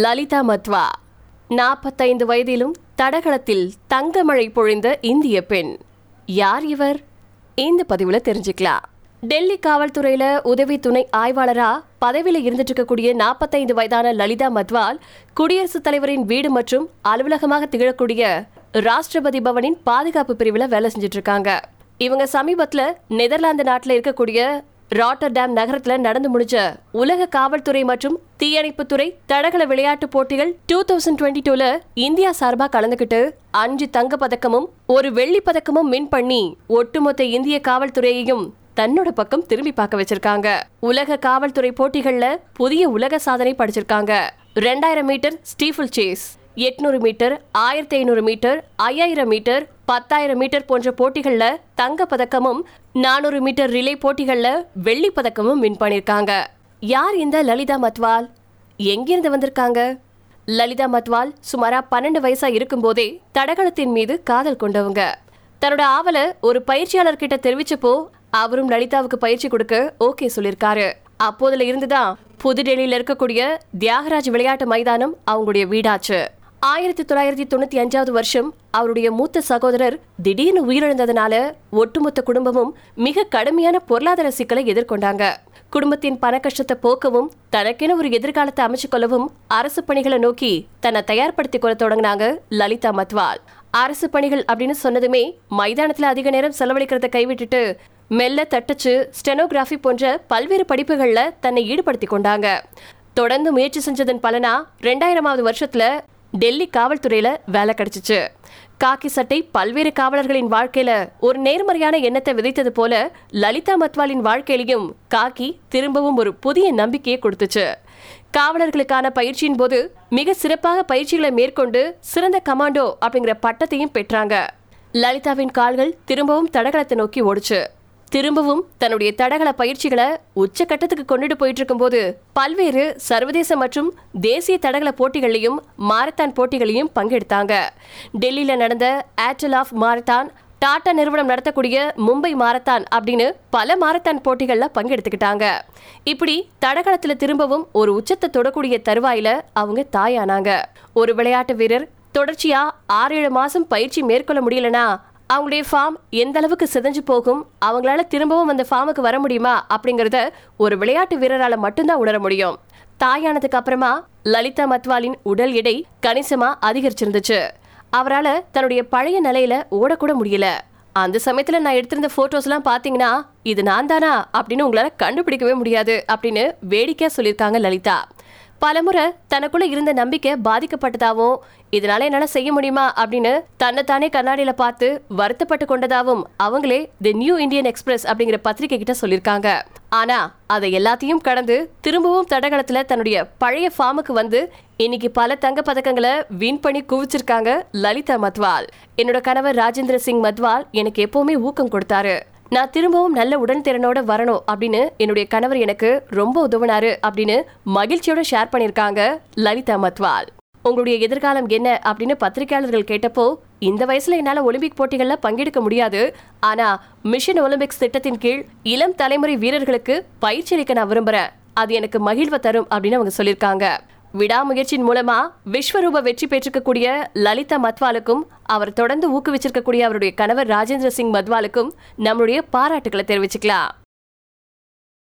லலிதா மத்வா. நாற்பத்தைந்து வயதிலும் தடகளத்தில் தங்கமழை பொழிந்த இந்திய பெண். யார் இவர்? இந்த பதிவில் தெரிஞ்சுக்கலாம். டெல்லி காவல்துறையில உதவி துணை ஆய்வாளரா பதவியில் இருந்துட்டு இருக்கக்கூடிய நாற்பத்தைந்து வயதான லலிதா மத்வால் குடியரசுத் தலைவரின் வீடு மற்றும் அலுவலகமாக திகழக்கூடிய ராஷ்டிரபதி பவனின் பாதுகாப்பு பிரிவில் வேலை செஞ்சுட்டு இருக்காங்க இவங்க சமீபத்தில் நெதர்லாந்து நாட்டில் இருக்கக்கூடிய ராட்டர்டாம் நகரத்துல நடந்து முடிஞ்ச உலக காவல்துறை மற்றும் தீயணைப்புத்துறை தடகள விளையாட்டுப் போட்டிகள் டூ தௌசண்ட் டுவெண்ட்டி டூல இந்தியா சார்பா கலந்துக்கிட்டு அஞ்சு தங்க பதக்கமும் ஒரு வெள்ளி பதக்கமும் மின் பண்ணி ஒட்டுமொத்த இந்திய காவல்துறையையும் தன்னோட பக்கம் திரும்பி பார்க்க வச்சிருக்காங்க. உலக காவல்துறை போட்டிகள்ல புதிய உலக சாதனை படிச்சிருக்காங்க. ரெண்டாயிரம் மீட்டர் ஸ்டீஃபுல் சேஸ். எட்நூறு மீட்டர் ஆயிரத்தி ஐநூறு மீட்டர் ஐயாயிரம் மீட்டர் பத்தாயிரம் மீட்டர் போன்ற போட்டிகளில் தங்க பதக்கமும் நானூறு மீட்டர் ரிலே போட்டிகளில் வெள்ளி பதக்கமும் வின் பண்ணிருக்காங்க. யார் இந்த லலிதா மத்வால்? எங்கிருந்து வந்திருக்காங்க? லலிதா மத்வால் சுமாரா பன்னெண்டு வயசா இருக்கும்போதே தடகளத்தின் மீது காதல் கொண்டவங்க. தன்னோட ஆவலை ஒரு பயிற்சியாளர் கிட்ட தெரிவிச்சப்போ அவரும் லலிதாவுக்கு பயிற்சி கொடுக்க ஓகே சொல்லியிருக்காரு அப்போதுல இருந்துதான் புதுடெல்லியில் இருக்கக்கூடிய தியாகராஜ் விளையாட்டு மைதானம் அவங்களுடைய வீடாச்சு. ஆயிரத்தி தொள்ளாயிரத்தி தொண்ணூத்தி அஞ்சாவது வருஷம் அவருடைய மூத்த சகோதரர் திடீர்னு உயிரிழந்ததுனால ஒட்டுமொத்த குடும்பமும் மிக கடுமையான பொருளாதார சிக்கலை எதிர்கொண்டாங்க. குடும்பத்தின் பண கஷ்டத்தை போக்கவும் தனக்கென ஒரு எதிர்காலத்தை அமைச்சு கொள்ளவும் அரசு பணிகளை நோக்கி தன்னை தயார்படுத்திக் கொள்ள தொடங்கினாங்க லலிதா மத்வால். அரசு பணிகள் அப்படின்னு சொன்னதுமே மைதானத்துல அதிக நேரம் செலவழிக்கிறத கைவிட்டுட்டு மெல்ல தட்டச்சு ஸ்டெனோகிராஃபி போன்ற பல்வேறு படிப்புகள்ல தன்னை ஈடுபடுத்தி கொண்டாங்க. தொடர்ந்து முயற்சி செஞ்சதன் பலனா ரெண்டாயிரமாவது வருஷத்துல டெல்லி காவல்துறையில வேலை கிடைச்சிச்சு. காக்கி சட்டை பல்வேறு காவலர்களின் வாழ்க்கையில ஒரு நேர்மறையான எண்ணத்தை விதைத்தது போல லலிதா மத்வாலின் வாழ்க்கையிலையும் காக்கி திரும்பவும் ஒரு புதிய நம்பிக்கையை கொடுத்துச்சு. காவலர்களுக்கான பயிற்சியின் போது மிக சிறப்பாக பயிற்சிகளை மேற்கொண்டு சிறந்த கமாண்டோ அப்படிங்கிற பட்டத்தையும் பெற்றாங்க. லலிதாவின் கால்கள் திரும்பவும் தடகளத்தை நோக்கி ஓடுச்சு. திரும்பவும் தன்னுடைய தடகள பயிற்சிகளை உச்சக்கட்டத்துக்கு கொண்டுட்டு போயிட்டு இருக்கும்போது பல்வேறு சர்வதேச மற்றும் தேசிய தடகள போட்டிகளையும் மாரத்தான் போட்டிகளையும் பங்கெடுத்தாங்க. டெல்லியில் நடந்த ஏர்டெல் ஆஃப் மாரத்தான் டாடா நிறுவனம் நடத்தக்கூடிய மும்பை மாரத்தான் அப்படின்னு பல மாரத்தான் போட்டிகளில் பங்கெடுத்துக்கிட்டாங்க. இப்படி தடகளத்தில் திரும்பவும் ஒரு உச்சத்தை தொடக்கூடிய தருவாயில அவங்க தாயானாங்க. ஒரு விளையாட்டு வீரர் தொடர்ச்சியா ஆறு ஏழு மாசம் பயிற்சி மேற்கொள்ள முடியலனா அவங்களுடைய ஃபார்ம் எந்த அளவுக்கு சிதைஞ்சு போகும் அவங்களால திரும்பவும் அந்த ஃபார்முக்கு வர முடியுமா அப்படிங்கறத ஒரு விளையாட்டு வீரரால மட்டும்தான் உணர முடியும். தாயானதுக்கு அப்புறமா லலிதா மத்வாலின் உடல் எடை கணிசமா அதிகரிச்சிருந்துச்சு. அவரால தன்னுடைய பழைய நிலையில ஓடக்கூட முடியல. அந்த சமயத்துல நான் எடுத்திருந்த போட்டோஸ்லாம் பாத்தீங்கன்னா இது நான் தானா அப்படின்னு உங்களால கண்டுபிடிக்கவே முடியாது அப்படின்னு வேடிக்கையா சொல்லியிருக்காங்க லலிதா. பலமுறை தனக்குள்ள இருந்த நம்பிக்கை பாதிக்கப்பட்டதாகவும் இதனால என்னால செய்ய முடியுமா அப்படின்னு தன்னைத்தானே கண்ணாடியில பார்த்து வருத்தப்பட்டு கொண்டதாகவும் அவங்களே தி நியூ இந்தியன் எக்ஸ்பிரஸ் அப்படிங்கிற பத்திரிகை கிட்ட சொல்லியிருக்காங்க. ஆனா அதை எல்லாத்தையும் கடந்து திரும்பவும் தடகளத்துல தன்னுடைய பழைய ஃபார்முக்கு வந்து இன்னைக்கு பல தங்க பதக்கங்களை வின் பண்ணி குவிச்சிருக்காங்க லலிதா மத்வால். என்னோட கணவர் ராஜேந்திர சிங் மத்வால் எனக்கு எப்பவுமே ஊக்கம் கொடுத்தாரு. நான் திரும்பவும் நல்ல உடன்திறனோட வரணும் அப்படின்னு என்னுடைய கணவர் எனக்கு ரொம்ப உதவினாரு அப்படின்னு மகிழ்ச்சியோட ஷேர் பண்ணியிருக்காங்க லலிதா மத்வால். உங்களுடைய எதிர்காலம் என்ன அப்படின்னு பத்திரிகையாளர்கள் கேட்டப்போ இந்த வயசுல என்னால ஒலிம்பிக் போட்டிகள்ல பங்கெடுக்க முடியாது. ஆனா மிஷன் ஒலிம்பிக்ஸ் திட்டத்தின் கீழ் இளம் தலைமுறை வீரர்களுக்கு பயிற்சி அளிக்க நான் விரும்புறேன். அது எனக்கு மகிழ்வை தரும் அப்படின்னு அவங்க சொல்லியிருக்காங்க. விடாமுயற்சியின் மூலமா விஸ்வரூப வெற்றி பெற்றிருக்கக்கூடிய லலிதா மத்வாலுக்கும் அவர் தொடர்ந்து ஊக்குவிச்சிருக்கக்கூடிய அவருடைய கணவர் ராஜேந்திர சிங் மத்வாலுக்கும் நம்மளுடைய பாராட்டுகளை தெரிவிச்சுக்கலாம்.